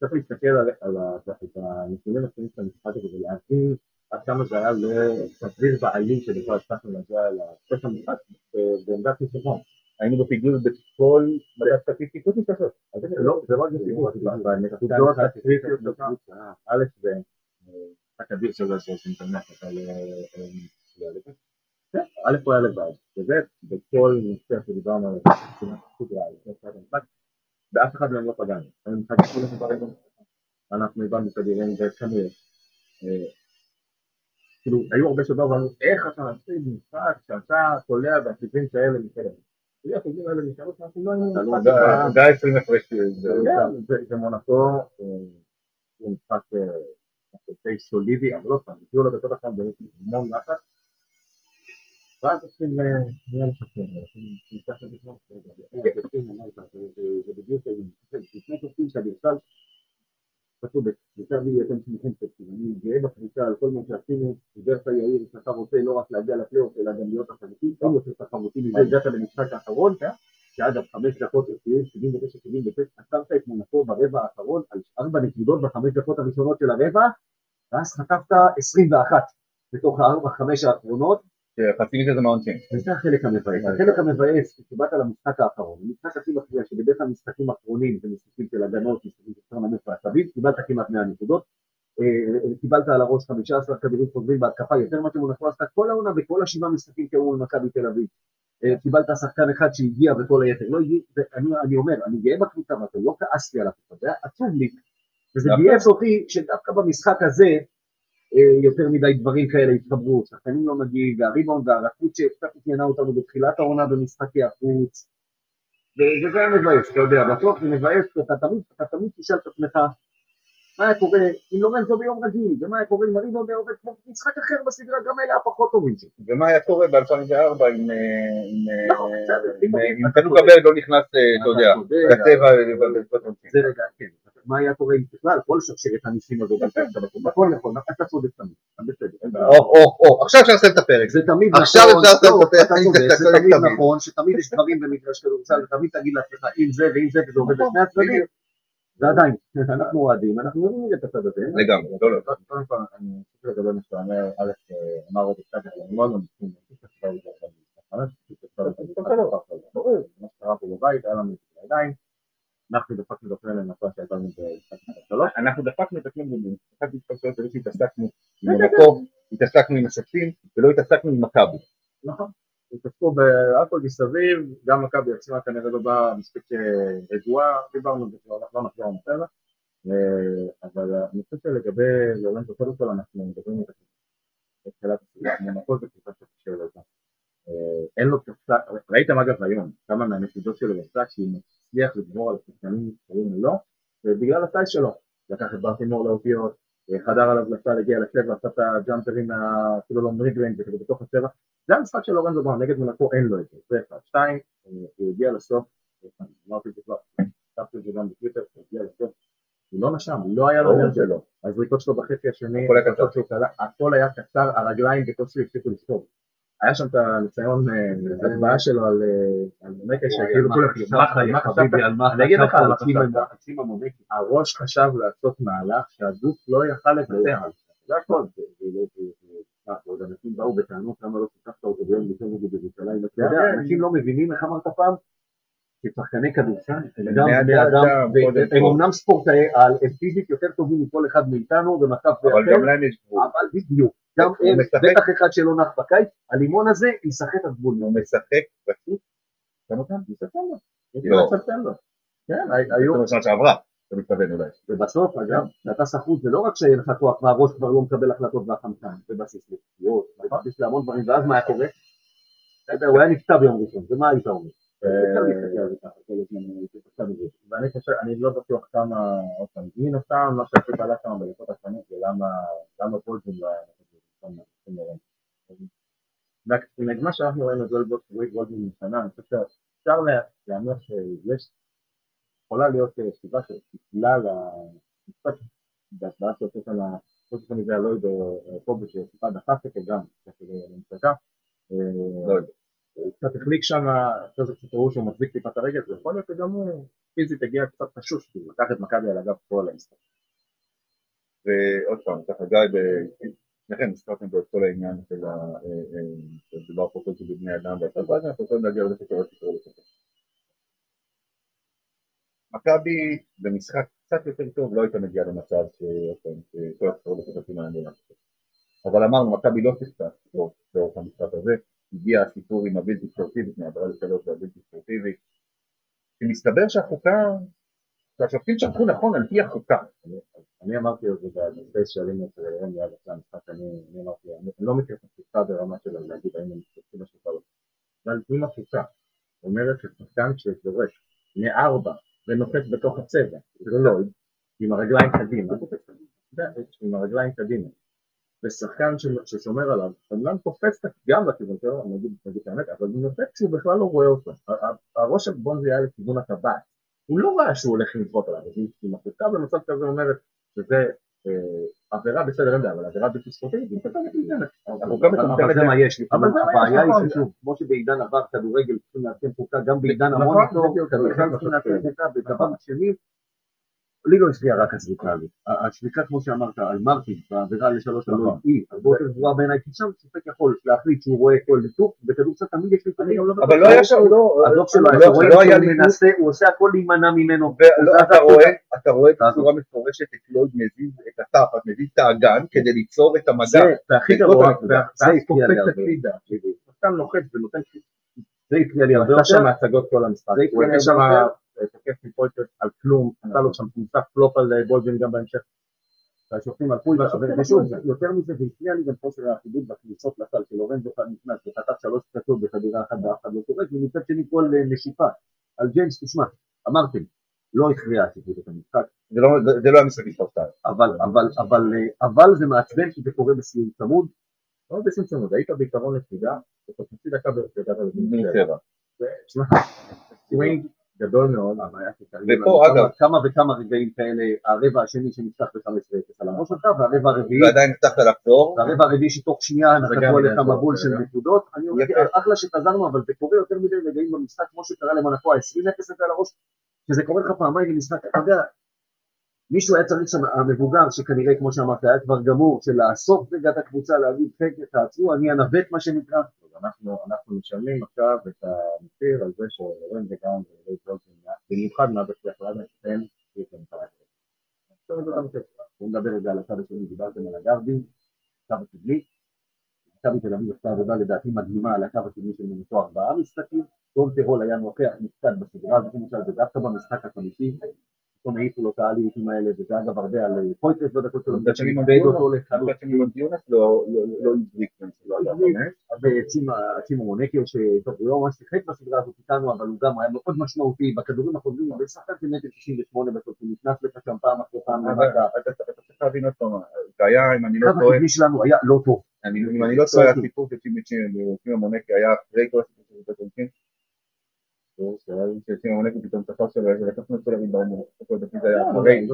צריך להסתכל על, את הנתונים הקטנים של המשחק הזה ולהבין עד כמה זה היה לסביר בעליל שבכלל הצלחנו להגיע לסוף המשחק בעמדת ניצחון. היינו בפיגור בכל מדע סטטיסטי חוץ זה לא, זה לא רק בפיגור, בנקודות הקריטיות שלך, א' זה משחק אדיר של זה של אינטרנט, אבל אה, אה, כן, א' הוא היה לבד, וב' בכל נושא שדיברנו עליו, באף אחד מהם לא פגענו. לא אנחנו הבנו תדירים וכנראה. אה, כאילו, היו הרבה שבאו ואמרו, איך אתה מפסיד משחק שאתה קולע באחוזים כאלה מכאלה. בלי האחוזים האלה נשארו שאנחנו לא היינו. זה ה-20 הפרש. כן, זה- זה אה, משחק אה, די סולידי, אבל לא פעם, הגיעו לבית עכשיו בהמון לחץ. ואז עושים זה כמו זה בדיוק, לפני שעושים כדורסל, חשוב, בעיקר לי אתם שמחים תקציב, אני גאה בקבוצה על כל מה שעשינו, דיברת יאיר, שאתה רוצה לא רק להגיע לפלייאוף, אלא גם להיות תחרותי, אין יותר תחרותי מזה, הגעת למשחק האחרון, שאגב, חמש דקות רצויים, 79-79, עצרת את מונקו ברבע האחרון על ארבע נקודות בחמש דקות הראשונות של הרבע, ואז חטפת 21 בתוך הארבע-חמש האחרונות, חצי מזה זה מהעונשין. וזה החלק המבאס. החלק המבאס, כשבאת למשחק האחרון, המשחק הכי מכריע, שבדרך כלל משחקים אחרונים זה משחקים של הגנות, משחקים של יותר נמוך ועצבים, קיבלת כמעט 100 נקודות, אה, קיבלת על הראש 15 כדורים חוזרים בהתקפה, יותר ממה שמונקו עשתה כל העונה בכל השבעה משחקים כאמור עם מכבי תל אביב. אה, קיבלת שחקן אחד שהגיע וכל היתר לא הגיע, ואני אני אומר, אני גאה בקבוצה, ואתה לא כעסתי על הקבוצה, זה היה עצוב לי, וזה. ביאס אותי שדווקא במשחק הזה, אה, יותר מדי דברים כאלה התחברו, שחקנים לא מגיעים, והריבאונד והרכות שקצת עניינה אותנו בתחילת העונה במשחקי החוץ, וזה היה מבאס, אתה יודע, בסוף זה מבאס, אתה תמיד, אתה תמיד תשאל את עצמך, מה היה קורה עם לורנזו ביום רגיל, ומה היה קורה עם הריבאונד היה עובד כמו משחק אחר בסדרה, גם אלה הפחות טובים שלי. ומה היה קורה ב-2004 עם... אה, אה, נכון, אם- אה, אם צודק. ברד לא נכנס, אה, אתה יודע. לצבע. זה רגע, כן, מה היה קורה אם בכלל, כל שרשרת הניסים הזו, הכל נכון, אתה צודק תמיד, אתה בסדר. או, או, עכשיו אפשר לסיים את הפרק. זה תמיד עכשיו נכון, אפשר לעשות לא, את הפרק, אתה צודק, זה תמיד. נכון, שתמיד יש דברים במגרש כדורסל, ותמיד תגיד לעצמך אם זה ואם זה וזה עובד בשני הצדדים, ועדיין, אנחנו אוהדים, אנחנו יודעים את הצד הזה. לגמרי, לא, לא. קודם כל, אני חושב לגבי מה שאתה אומר, א', אה, אמר עוד קצת, אני מאוד מאוד מסכים, אני חושב יודע שאתה חמש, מה שקרה פה בבית, היה לנו בידיים, אנחנו דפקנו את הפרק לנפה שהייתה לנו במשחק שלוש, אנחנו דפקנו את עצמנו במשחק התפרצויות בזה שהתעסקנו עם המקום, התעסקנו עם השופטים, ולא התעסקנו עם מכבי. נכון, התעסקו בהכל מסביב, גם מכבי עצמה כנראה לא באה מספיק אה, רגועה, דיברנו על זה כבר, לא נחזור לנושא אה, אבל אני חושב שלגבי לורנטו, קודם כל אנחנו מדברים על תחילת הסביבה, מונקו זה קבוצה שקשה. אה, אין לו ראיתם אגב היום? כמה מהנקודות שלו במשחק שהוא מצליח לגבור על השחקנים קוראים לו, ובגלל הסייז שלו, לקח את ברטימור לאותיות, חדר עליו לסל, הגיע לצבע, עשה את הג'אמפרים, אפילו לא מרידרנג, וכזה בתוך הצבע, זה המשחק של לורנזו בראון, נגד מונקו אין לו את זה, זה אחד, שתיים, הוא הגיע לסוף, אמרתי את זה כבר, כתבתי את זה גם בטוויטר, הוא הגיע לסוף, הוא לא נשם, לא היה לו שלא. שלו, הזריקות שלו בחצי השני, הכל היה קצר, הרגליים בקושי הפסיקו לסתור. היה שם את הניסיון, אה, ההצבעה שלו על אה, מקה, שכאילו כולם, חשבת? אני אגיד לך על מה חשבת. הראש חשב לעשות מהלך שהגוף לא יכל לבצע. זה הכל. אה, עוד אנשים באו בטענות למה לא פיתחת אותו ביום ראשון נגד ירושלים. אתה יודע, אנשים לא מבינים איך אמרת פעם? ששחקני כדורסל הם. אומנם ספורטאי על, הם פיזית יותר טובים מכל אחד מאיתנו במצב אבל גם להם יש גבול. אבל בדיוק, גם משחק. בטח אחד שלא נח בקיץ, הלימון הזה ישחק את גבול. הוא משחק פשוט. בספטמבר. לא. בספטמבר. כן, היו, זה בשנה שעברה, אתה מתכוון אולי. ובסוף, אגב, כשאתה סחוט זה לא רק שאין לך כוח והראש כבר לא מקבל החלטות והחמצן, זה בסיס לפציעות, זה בסיס להמון דברים, ואז מה היה קורה? אתה הוא היה נפצע ביום ראשון, ומה היית אומר? על על זה. ואני חושב, אני לא בטוח כמה, עוד פעם, מן הסתם, מה שהכי בלט שם בדקות השנים, זה למה, למה בולדווין לא היה. מה שאנחנו ראינו את בולדווין משנה, אני חושב שאפשר לה- להניח שיש, יכולה להיות אה, סיבה שבגלל המשפט, בהשוואה שעושה שם, כמו שאני יודע, לא יודע, פה שטיפה דחף אותו גם, ככה למשחקה. לא. הוא קצת החליק שם, אחרי זה קצת ראו שהוא מחזיק טיפה את הרגל, ויכול להיות שגם הוא פיזית הגיע קצת תשוש, כי הוא לקח את מכבי על הגב כל המשחק. ועוד פעם, ככה גיא, לפניכם הזכרתם פה את כל העניין של ה... אה, אה, פה קודם בבני אדם, והכל, ואז אנחנו יכולים להגיע לזה שקורה שקורה בסופו. מכבי במשחק קצת יותר טוב לא הייתה מגיעה למצב שכל הקצורות השותפים האלה אבל אמרנו, מכבי לא שיחקה טוב לאורך המשחק הזה, הגיע הסיפור עם הבלתי ספורטיבי, מהעברה לשלוש והבלתי ספורטיבי, שמסתבר שהחוקה, שהשופטים שפטו נכון על פי החוקה. אני אמרתי את זה ב space שעלינו אצל אלרן מיד אחרי המשחק, אני אמרתי, אני לא מכיר את השיחה ברמה של להגיד האם הם משתתפים או לא. אבל אם השיחה אומרת ששחקן שדורש מארבע ונוחת בתוך הצבע, זה לא, עם הרגליים קדימה, עם הרגליים קדימה, ושחקן ששומר עליו, תופס את- גם בכיוון שלו, אני אגיד את האמת, אבל הוא נוחת כשהוא בכלל לא רואה אותו. הראש של בונזי היה לכיוון הטבעת. הוא לא ראה שהוא הולך לנחות עליו, אז אם החוקה במצב כזה אומרת שזה אה, עבירה בסדר, אין בעיה, אבל עבירה בלתי ספורטיבית, היא קצת. החוקה אבל זה מה יש, אבל זה מה יש, הבעיה נכון. היא ששוב, כמו שבעידן עבר כדורגל צריכים לעדכן חוקה, גם בעידן נכון, המוניטור, כדורסל נכון. צריכים לעדכן חוקה, ודבר שני, לי לא הפריע רק השריקה הזאת. השריקה, כמו שאמרת, על מרטין, בעבירה לשלוש נכון. שלוש, היא הרבה יותר גבוהה בעיניי, כי שם שופט יכול להחליט שהוא רואה כל ליטוף, בכדורסל תמיד יש לפעמים, אבל לא היה שם, לא, הדוח שלו, לא- אתה רואה לא היה שהוא ליטוף. מנסה, הוא עושה הכל להימנע ממנו, אתה רואה, אתה רואה אז- בצורה מפורשת את לויד מזיז את התחת, מזיז את האגן כדי ליצור את המגע. זה, זאת גרוע, זה הפריע לי הרבה. שחקן לוחץ ונותן זה הפריע לי הרבה עשה שם יותר, הצגות כל המשחק. זה הפריע תוקף מפולטר על כלום, עשה לו שם כניסה פלופ על בולדווין גם בהמשך. והשופטים הלכו ושוב, יותר מזה, והפריע לי גם חוסר האחידות בכניסות לסל של לורנזו אחד נכנס וחטף שלוש קצות בחדירה אחת ואף אחד לא קורא, ומצד שני כל אה, נשיפה על ג'יימס, תשמע, אמרתם, לא הכריע השיפוט את המשחק, זה לא- זה- זה לא שתיים. אבל, אבל, אבל, אה, אבל זה מעצבן שזה קורה בסיום צמוד, לא בסימצונות, היית בעיקרון נציגה, וחצי דקה והגעת לזה. מבאר שבע. תשמע, סווינג גדול מאוד, הבעיה הייתה ופה, כמה- אגב- כמה וכמה רגעים כאלה, הרבע השני שנפתח ב-15-0 על הראש שלך, והרבע הרביעי, ועדיין הצלחת לחזור, והרבע הרביעי שתוך שנייה נתנו עליך מבול של. נקודות, אני אומר. אחלה שחזרנו, אבל זה קורה יותר מדי רגעים במשחק, כמו שקרה למונקו ה-20-0 הזה על הראש, שזה קורה לך פעמיים במשחק, אתה יודע, מישהו היה צריך שם, המבוגר שכנראה, כמו שאמרת, היה כבר גמור, של לאסוף רגע את הקבוצה, להגיד, חבר'ה, תעצרו, אני אנווט מה שנקרא, אנחנו, אנחנו משלמים עכשיו את המחיר על זה שרן וגם ולייט וולטון, במיוחד מה בצליח לנו, כן, את המחיר. בואו נדבר רגע על הצד השני, דיברתם על הגרדים, הקו הקדמי, מכבי תל אביב עשתה עבודה לדעתי מדהימה על הקו הקדמי של מנותו ארבעה משחקים, דון טרול היה נוכח קצת בסדרה הזאת, למשל, ודווקא במשחק החמישי, פתאום העיפו לו את העליתים האלה, וזה אגב הרבה על פויטרס בדקות שלו, מצד שני איבד אותו מצד שני מונטיונס לא לא- לא הדליק, לא הדליק. וצימו מונקיו, שטוב, הוא לא ממש שיחק בסדרה הזאת איתנו, אבל הוא גם היה מאוד משמעותי בכדורים החוזרים, ושחקן של מטר 68 בסוף, הוא נכנס לך שם פעם אחרי פעם, אבל. אתה צריך להבין עוד פעם, זה היה, אם אני לא טועה, הקדמי שלנו היה לא טוב. אם אני לא טועה, הסיפור של צימי מונקי היה אחרי כל הסיפור של בית הולכים. שצימי מונקי פתאום תפס שלו, לקחנו את כל הריבאונד, זה היה אחרי.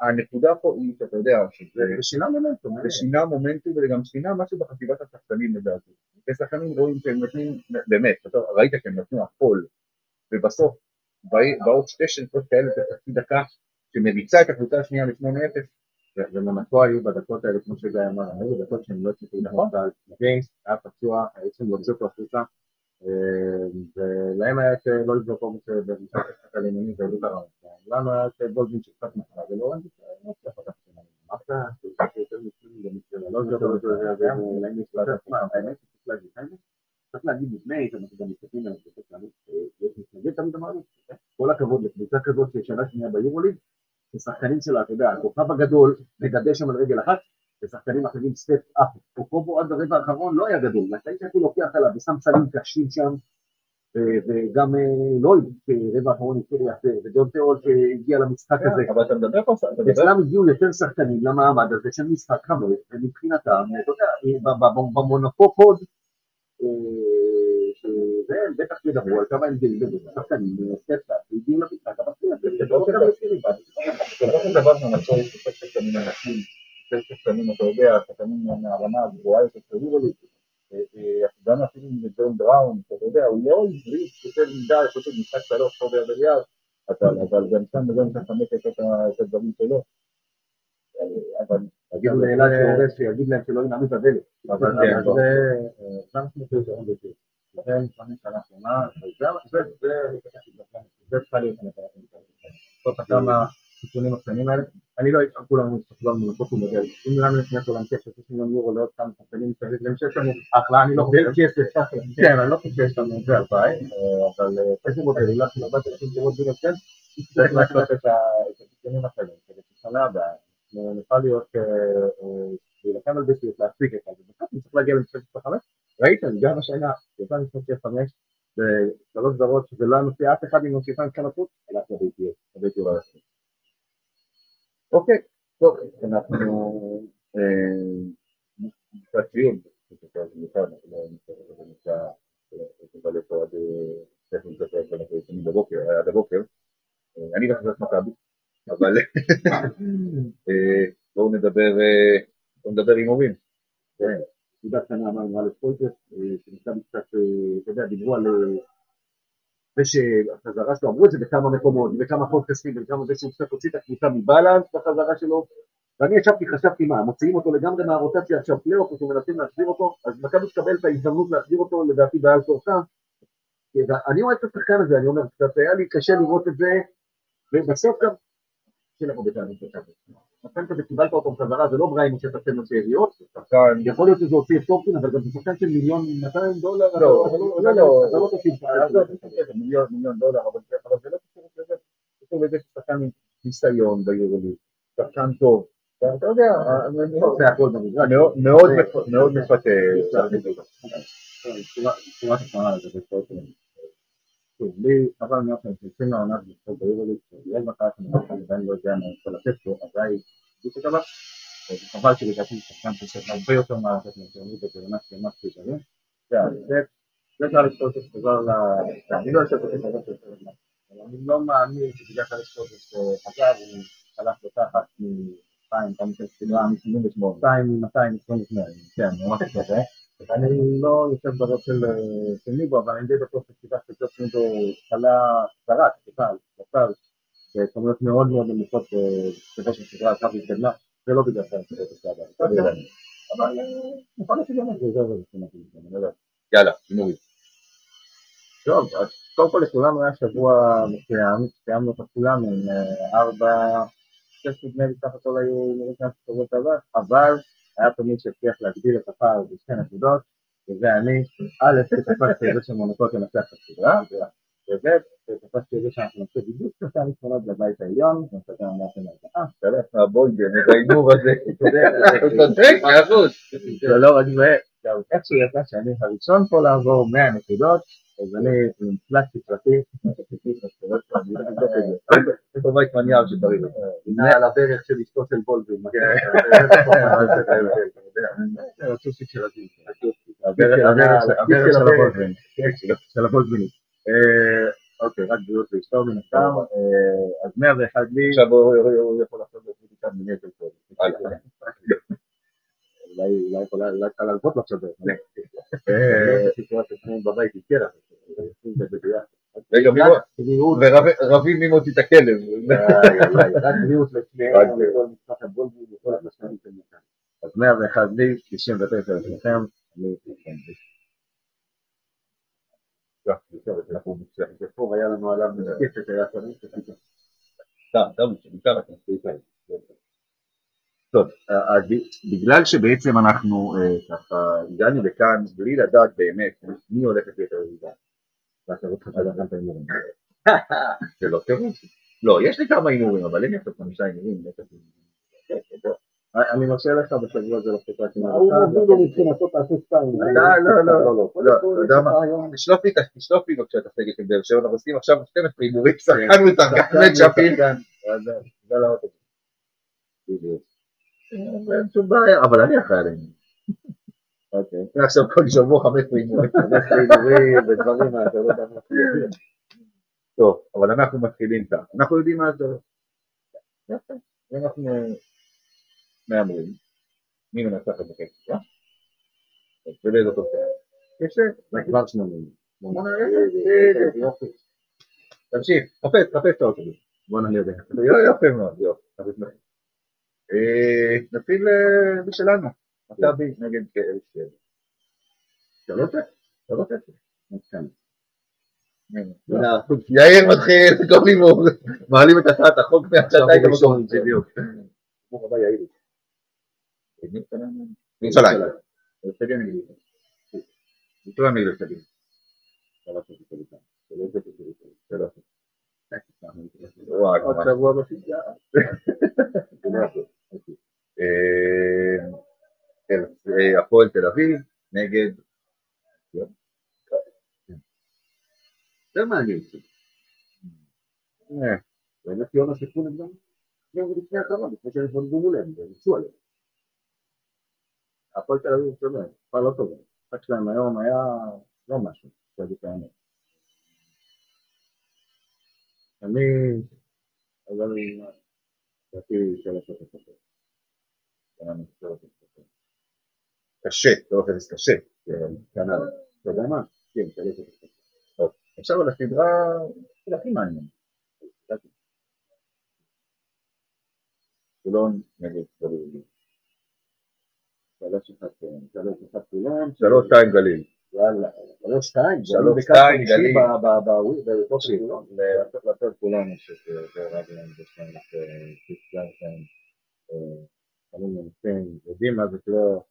הנקודה פה היא שאתה יודע, שזה זה שינה מומנטום. זה שינה מומנטום וזה גם שינה משהו בחטיבת השחקנים לדעתי. ושחקנים רואים שהם נותנים, באמת, ראית שהם נתנו הכל, ובסוף באות שתי שנתות כאלה בחצי דקה, שמריצה את הקבוצה השנייה ל-8-0, ומונקו היו בדקות האלה, כמו שגיא אמר, היו בדקות שהם לא הצליחו נכון. גיימס, היה פצוע, היו צריכים להוציא אותו החוצה, אה, ולהם היה את אה, לא לבדוק אוגוסט במשחק המשחק הלימוני והעלו את הרעיון. לנו היה את בולדווין שקצת נחלה, ולא ראיתי לא הצליח לקחת את זה. אמרת, שזה יותר מצוין במקרה, לא לבדוק אוגוסט, זה גם אולי נפלט עצמם, האמת שצריך להגיד, האמת, צריך להגיד לפני שאנחנו גם מסתכלים על שלנו, אה, יש מתנגד תמיד אמרנו, כל הכבוד לקבוצה כזאת ששנה שנייה ביורוליג, ששחקנים שלה, אתה יודע, הכוכב הגדול מגדל שם על רגל אחת, ושחקנים אחרים סטפ אפ. קוקובו עד הרבע האחרון לא היה גדול, מתי שהוא לוקח עליו ושם סלים קשים שם, וגם אה, לויד, שרבע האחרון התחיל יפה, וג'ון תיאול שהגיע למשחק הזה. אבל אתה מדבר פה, אצלם הגיעו יותר שחקנים למעמד הזה של משחק חמש, ומבחינתם, אתה יודע, ב- ב- במונופו פוד, אה, שזה בטח ידברו על כמה הם גאים בזה, שחקנים, אה, סטפ אפ, הגיעו למשחק, אבל זה לא דבר זה מצוי יותר שחקנים אנשים, יותר שחקנים, אתה יודע, שחקנים מהרמה הגבוהה יותר של ליגה, גם אפילו עם ג'ון בראון, אתה יודע, הוא לא הבריק יותר מדי, חוץ משחק שלוש פה ביד אבל אבל גם שם וגם שם חמק את הדברים שלו. אבל יגידו לאלעד שהורס, שיגיד להם שלא ינעמו את הדלת. אבל כן. זה, אה, זה אנחנו פתרון בזה. לכן, לפעמים שנה האחרונה, זה, זה, זה צריכה להיות המטרה חיסונים הקטנים האלה. אני לא אשאר כולנו כולם מונקות ומודל. אם לנו יש נטו להמשיך של 90 מיליון יורו לעוד כמה שחקנים מסביב, שיש לנו אחלה, אני לא חושב. כסף, כן, אני לא חושב שיש לנו את זה הלוואי, אבל איזה מודל, אולי של 4,000 דירות בירות כן, צריך לעשות את ה- את החיסונים האחרים, כדי ששנה הבאה נוכל להיות, אה, אה, להילחם על ביסיות, להשיג את זה, ובסוף צריך להגיע למשחק 25, ראיתם, גם השנה, יצא משחק 5, בשלוש זרות, שזה לא היה מופיע אף אחד עם מוסיפה מבחינת חוץ, הלך לביתי, לביתי לא יעשה. אוקיי, טוב, אנחנו אה, לקראת סיום, נבלה פה עד אה, תכף נדבר ואנחנו ישנים בבוקר, אה, עד הבוקר, אה, אני בחזרת מכבי, אבל אה, בואו נדבר, אה, בואו נדבר הימורים. נקודה קטנה אמרנו על פויטרס, שנמצא קצת, אה, אתה יודע, דיברו על זה שהחזרה שלו, אמרו את זה בכמה מקומות, בכמה פודקאסטים, בכמה זה שהוא קצת הוציא את הקבוצה מבלנס בחזרה שלו, ואני ישבתי, חשבתי מה, מוציאים אותו לגמרי מהרוטציה עכשיו פלייאוף, או שמנסים להחזיר אותו, אז מכבי תקבל את ההזדמנות להחזיר אותו לדעתי בעל כורחה. אני אוהב את השחקן הזה, אני אומר, קצת היה לי קשה לראות את זה, ובסוף גם, קשה לבוא בטענות שחקן כזה קיבלת אותו בחזרה, זה לא בריימו שתעשה לו שאריות, יכול להיות שזה הוציא את טורקין, אבל גם זה שחקן של מיליון 200 דולר, לא, לא, לא. אתה לא תוסיף מיליון מיליון דולר, אבל זה לא קשור לזה, קשור לזה ששחקן עם ניסיון ביורוליג, שחקן טוב, אתה יודע, לא- זה הכל במגרש. מאוד מפתה. צורת החמרה לגבי ספורט שלנו. שוב, לי, אבל אומר שיוצאים לעונה של ספורט ביורוליג, שיש מצב שאני עדיין לא יודע מה אני יכול לתת לו, אז זה בדיוק דבר. וחבל שלדעתי שחקן שצריך הרבה יותר מערכת מאשר בקרנה שלמה כפי שזה. זה זה זה אפשר לזכור שחזר ל... אני לא יושב בקרנה של אבל אני לא מאמין שבגלל שיש לו איזה חזר, הוא שלח לו תחת מ-200, כמה של סדרה, מ-78, 200 מ-228, כן, ממש כזה. אני לא יושב בראש של אה, של ניבו, אבל אני די בטוח שסיבה שג'וש ניבו חלה קצרה, בכלל, בכלל, בכמויות מאוד מאוד נמוכות בסופו של סדרה, הקו התקדמה, זה לא בגלל שאני חושב את זה, אבל אה, יכול להיות שגם זה עוזר לזה, אני לא יודע. יאללה, הימורים. טוב, אז קודם כל לכולנו היה שבוע מסוים, סיימנו את כולם עם אה, ארבע, שש נדמה לי סך הכל היו נראים שבוע שעבר, אבל היה פה מי שהצליח להגדיל את הפער בשתי נקודות, וזה אני, א', שתפסתי את זה שמונקות לנצח את הסדרה, וב', שתפסתי את זה שאנחנו נעשה בדיוק שלושה ניצחונות בבית העליון, ונצטרך אמרתם להרצאה, תלך מהבוידם, את ההימור הזה. הוא צודק, מאה אחוז. זה לא רק זה, גם איכשהו יצא שאני הראשון פה לעבור 100 נקודות, אז אני עם פלט ספרתי, יש פה בית מניאר שתריד. נע על הברך של אשתו של בולדווין. הברך של הבולדווין. של הבולדווינית. אוקיי, רק בריאות ואשתו מן הסתם. אז 101 לי. עכשיו הוא יכול לעשות את זה מנטר טוב. אולי יכולה להלוות לו עכשיו. בבית הזכירה. רגע, מי הוא? ורבים מי מוציא את הכלב. רק בריאות לשניהם. אז 101 לי, 99 לשניכם. אני פה היה לנו עליו מתקפת, היה צריך. סתם, סתם, בעיקר. טוב, אז בגלל שבעצם אנחנו אה, ככה הגענו לכאן בלי לדעת באמת מי הולכת להיות ההימורים. זה לא טירוף. לא, יש לי כמה הימורים, אבל אין לי עכשיו חמישה הימורים. אני מרשה לך בשבוע הזה לעשות רק עם הוא מוביל מבחינתו תעשה שתיים. לא, לא, לא, לא, אתה יודע מה? תשלוף לי, תשלוף לי בבקשה את הסגל של באר שבע, אנחנו עושים עכשיו 12 הימורים, שחקנו את הגחמד אין שום בעיה, אבל אני אחראי עליהם. אוקיי. עכשיו כל שבוע 15 הימורים. הימורים ודברים אתה לא יודע מה זה. טוב, אבל אנחנו מתחילים כך. אנחנו יודעים מה זה. יפה. ואנחנו מהמרים. מי מנצח את הקצב? ולאיזו תוצאה? יפה. זה כבר שמונים. תמשיך, חפש, חפש את האוטובוס. בוא ביחד. יפה מאוד, יופי. נתחיל בשלנו. מכבי נגד כאב שבע. שלוש אפס? שלוש אפס. יאיר מתחיל כל הימור, מעלים את הצעת החוק מהצעת המקום. בדיוק. ירושלים. ירושלים נגד הרצליה. עוד שבוע בפיגה. הפועל תל אביב נגד זה מעניין. באמת יונה שיחקו נגדם? גם לפני הקרב, לפני שהם התמודדו מולהם, והם ניסו עליהם. הפועל תל אביב, אתה יודע, כבר לא טוב. המשחק שלהם היום היה לא משהו, להגיד את האמת. אני, אבל לדעתי שלוש אפס. קשה, לא אפס קשה. כנ"ל. אתה יודע מה? כן, שלוש אפס. עכשיו על הסדרה של הכי מעניין. חולון נגד גליל. שלוש שלוש אחת כולם. שלוש שתיים גליל. שלוש שתיים. שלוש שתיים. תקשיב, לעשות כולנו שזה רגליים את פיצלתם, חלום מנסים, יודעים מה זה לא,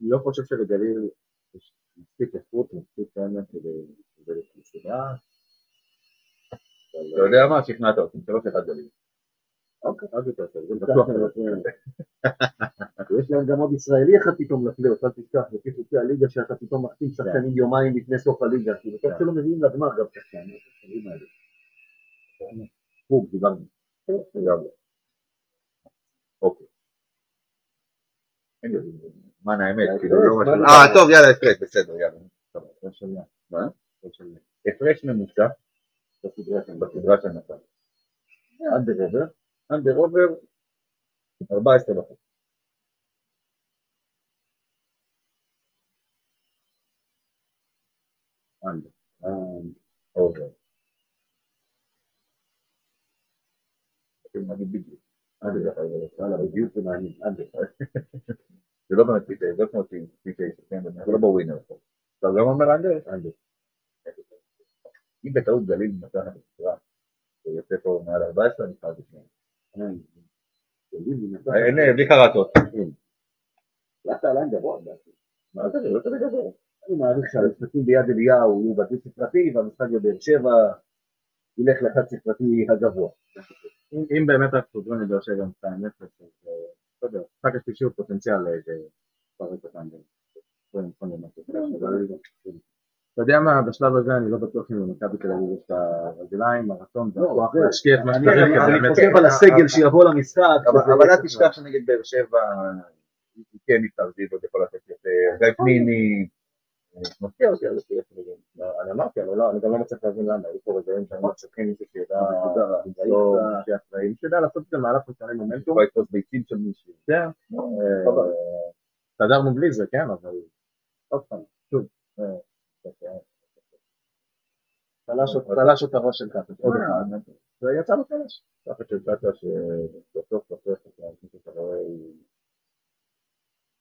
לא חושב שלגליל יש מספיק איכות, מספיק באמת כדי לקבל את הסדרה. אתה יודע מה? שכנעת אותי, שלוש אחד גליל. עוד יותר טוב, זה בטוח. יש להם גם עוד ישראלי אחד פתאום לפלייאוף, אל תשכח, לפי חוקי הליגה שאתה פתאום מחתים שחקנים יומיים לפני סוף הליגה, כי בטוח שלא מביאים לגמר גם שחקנים. חוג, דיברנו. אוקיי. זמן האמת, כאילו לא משהו. אה, טוב, יאללה, הפרש, בסדר, יאללה. מה? הפרש ממוצע בסדרה שם נתן. אנדר עובר, אנדר עובר, 14 וחצי. אנדר, עובר. נגיד בדיוק. אנדר, וואלה, בדיוק זה מעניין, אנדר. זה לא באמת פיטי, זה לא כמו פיטי, זה לא בווינר. אתה גם אומר אנדר? אנדר. אם בטעות גליל נתן את הסדרה, זה יוצא פה מעל 14, אני חייב לשמוע. אין, בלי חרטות. הלכת עליי גבוה, לדעתי. מה זה, לא תמיד גבוה. אני מעריך שהמשחקים ביד אליהו יהיו בדו ספרתי, והמשחק בבאר שבע ילך לחד ספרתי הגבוה. אם באמת רק חוזרים לבאר שבע עם 2-0, אז אה, לא יודע, המשחק השלישי הוא פוטנציאל לאיזה פרק אתה יודע מה, בשלב הזה אני לא בטוח אם למכבי תל אביב יש את הרגליים, הרצון והכוח זה- להשקיע את מה אני שצריך. אני חושב על הסגל שיבוא למשחק. אבל אל תשכח שנגד באר שבע, כן מתערבית עוד יכול לתת יותר. גיא פניני, מפתיע אותי על זה גם. אני אמרתי, אבל לא, אני גם לא מצליח להבין למה, היו פה רגעים שאנחנו צריכים מישהו שידע למצוא, שאחראי, מישהו שיודע לעשות את זה מהלך משנה מומנטום. יכול לתפוס ביצים של מישהו. כן, אה, הסתדרנו בלי זה, כן, אבל עוד פעם, שוב, אה, אה, תלש את הראש של קאטה, עוד אחד, ויצא לו תלש. ככה של קאטה שבסוף בסוף אתה רואה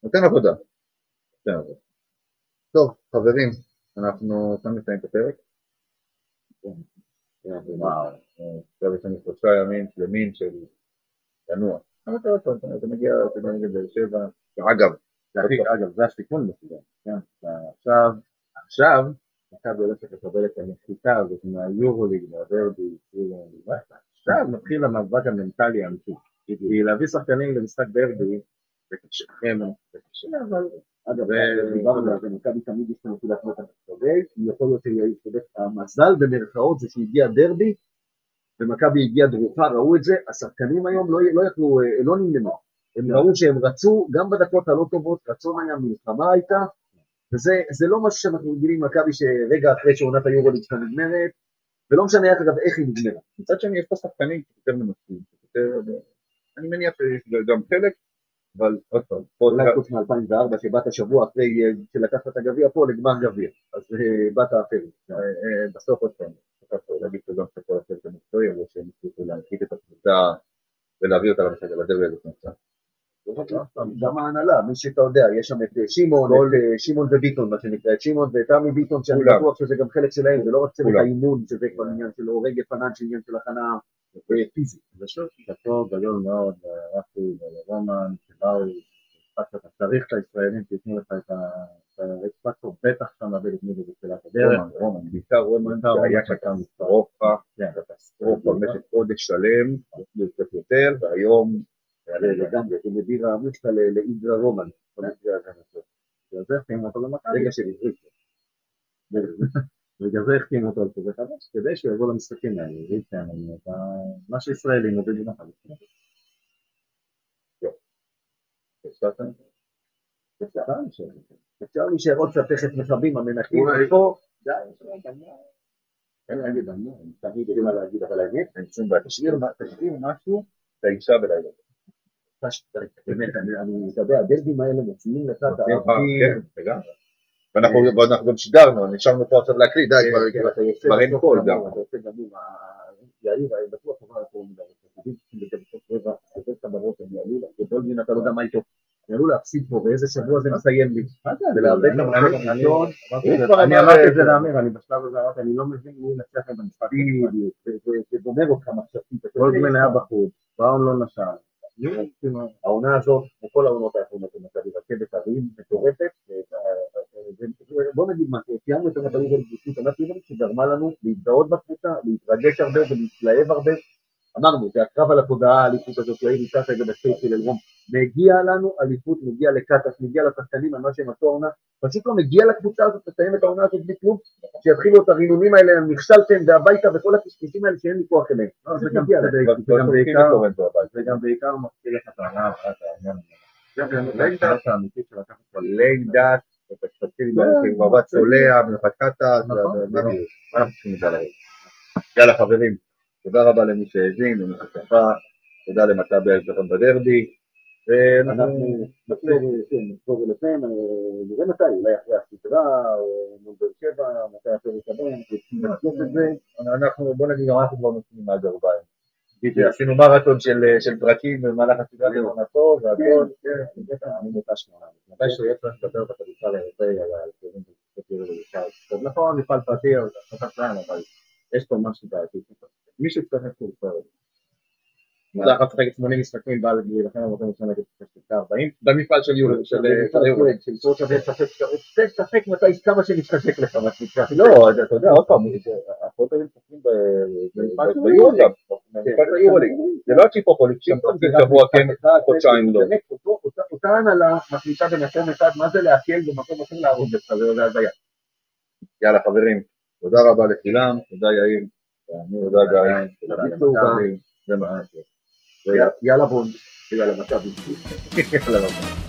נותן עבודה. נותן עבודה. טוב, חברים, אנחנו כאן נסיים את הפרק. וואו, אה, עכשיו יש לנו שלושה ימים שלמים של תנוע. עוד פעם, אתה מגיע, אתה מגיע נגד באר שבע, אגב, זה אגב, זה הסיכון בסדר, כן, עכשיו, עכשיו, מכבי הולכת לקבל את הנחיתה הזאת מהיורוליג והוורדי, כאילו, עכשיו מתחיל המאבק המנטלי האמיתי. כי להביא שחקנים למשחק דרבי, זה קשה, זה קשה, אבל... אגב, דיברנו על זה, מכבי תמיד יש לו נקודת מטה צודק, יכול להיות שיאיר צודק, המזל במרכאות זה שהגיע דרבי, ומכבי הגיעה דרוכה, ראו את זה, השחקנים היום לא, לא יכלו, אה, לא נמנעו, הם ראו שהם רצו, גם בדקות הלא טובות, רצון היה, מלחמה הייתה, וזה זה לא משהו שאנחנו רגילים ממכבי שרגע אחרי שעונת היורוליג שלך נגמרת, ולא משנה אגב איך היא נגמרה. מצד שני יש פה שחקנים יותר מנוסים, אני מניח שיש גם חלק, אבל עוד פעם, אולי חוץ מ-2004 שבאת שבוע אחרי אה, שלקחת את הגביע פה לגמר גביע, אז אה, באת אחרת. אה, בסוף עוד פעם, להגיד שגם שכל הצוות המקצועי, אבל שהם הצליחו להנחית את הקבוצה ולהביא אותה למשחק בדרבי הזה קבוצה. גם ההנהלה, מי שאתה יודע, יש שם את אה, שמעון, את אה, שמעון וביטון, מה שנקרא, את שמעון ותמי ביטון, שאני. בטוח שזה גם חלק שלהם, זה לא רק צוות. האימון, שזה כבר עניין של הורג פנן, של עניין של הכנה אה, פיזית. ושוב, שאפו גדול מאוד לרפי ולרומן, שבאו, שאתה צריך את הישראלים שייתנו לך את האקספקטור, בטח שם להביא את מיגו בתחילת הדרך. רומן, בעיקר רומן, בעיקר זה היה רומן שהייתה קטסטרופה, כן. קטסטרופה במשך חודש שלם, קצת יותר, והיום, זה לגמרי, זה מדיר העמוס לאידרה רומן. במקרה הזה. בגלל זה החתימו אותו למכבי. רגע של עברית. בגלל זה החתימו אותו על כזה חדש, כדי שהוא יבוא למשחקים האלה, את ה- מה שישראלים מובילים למכבי. אפשר להישאר עוד קצת תכף מכבים המנחים פה. די, אין להגיד, אני תמיד יודעים מה להגיד, אבל האמת, תשאיר משהו לאישה בלילה. באמת, אני, יודע, הדרבים האלה מוציאים לך את לגמרי. ואנחנו גם שידרנו, נשארנו פה עכשיו להקליט, די, כבר- אין קול גם. יאיר, אני בטוח עבר פה זה יעלו, גדולדין, אתה לא יודע מה איתו. יעלו להפסיד פה, ואיזה שבוע זה מסיים לי. אני- אמרתי את זה- אמר זה זה. לאמיר, אני בשלב הזה אמרתי, אני לא מבין מי ינצח את המשחק. בדיוק, ו- וגומר אותך מחשבתית. גולדמן היה בחוץ, בראון לא נשאר. העונה הזאת, כמו כל העונות האחרונות של מכבי, רכבת הרים מטורפת. בוא נגיד מה, סיימנו את הליגה בזכות עונת ליגה שגרמה לנו להתגאות בקבוצה, להתרגש הרבה ולהתלהב הרבה. אמרנו, זה הקרב על התודעה, האליפות הזאת, יאיר ניסה רגע ב space של אלרום. מגיע לנו אליפות, מגיע לקטש, מגיע לשחקנים על מה שהם עשו העונה. פשוט לא מגיע לקבוצה הזאת לסיים את העונה הזאת בלי כלום, שיתחילו את הרינונים האלה, נכשלתם והביתה וכל הקשקשים האלה שאין לי כוח אליהם. זה גם כבר בעיקר, מזכיר לך את העונה לידת, כן, מבט צולע, נכון. לדעת? יאללה חברים, תודה רבה למי שהאזין, למי שצפה, תודה למכבי האזרחון בדרבי, ואנחנו נחזור כן, נחזור אליכם, אה, נראה מתי, אולי אחרי הסדרה, או מול באר שבע, מתי הפרק הבא, נחזור את זה. אנחנו, בוא נגיד, אנחנו כבר נותנים מהגרביים. עשינו מרתון של פרקים במהלך הסדרה של עונתו והכל, אני מותש מאוד. מתי שיהיה צריך לדבר בכדורסל האירופאי על ההרכבים בקטיר ובשאר. טוב, נכון, מפעל פרטי, אבל יש פה משהו בעייתי. מישהו צריך את זה. אחת לשחק 80 משחקים בא להילחם על מקום ראשון נגד שחקה 40 במפעל של יולי של יולי של סורצ'ה מתי כמה שנתחשק לך מה שנקרא. לא, אתה יודע, עוד פעם, הפועל משחקים ביולי, זה לא הצ'יפופוליק, זה שבוע כן, חודשיים לא. אותה הנהלה מחליטה במקום אחד, מה זה להקל במקום אחר להרוג אותך, זה הזיה. יאללה חברים, תודה רבה לכולם, תודה יאיר, תודה גיא, תודה למכבי, זה מה יאללה בונד, יאללה מכבי. יאללה מכבי.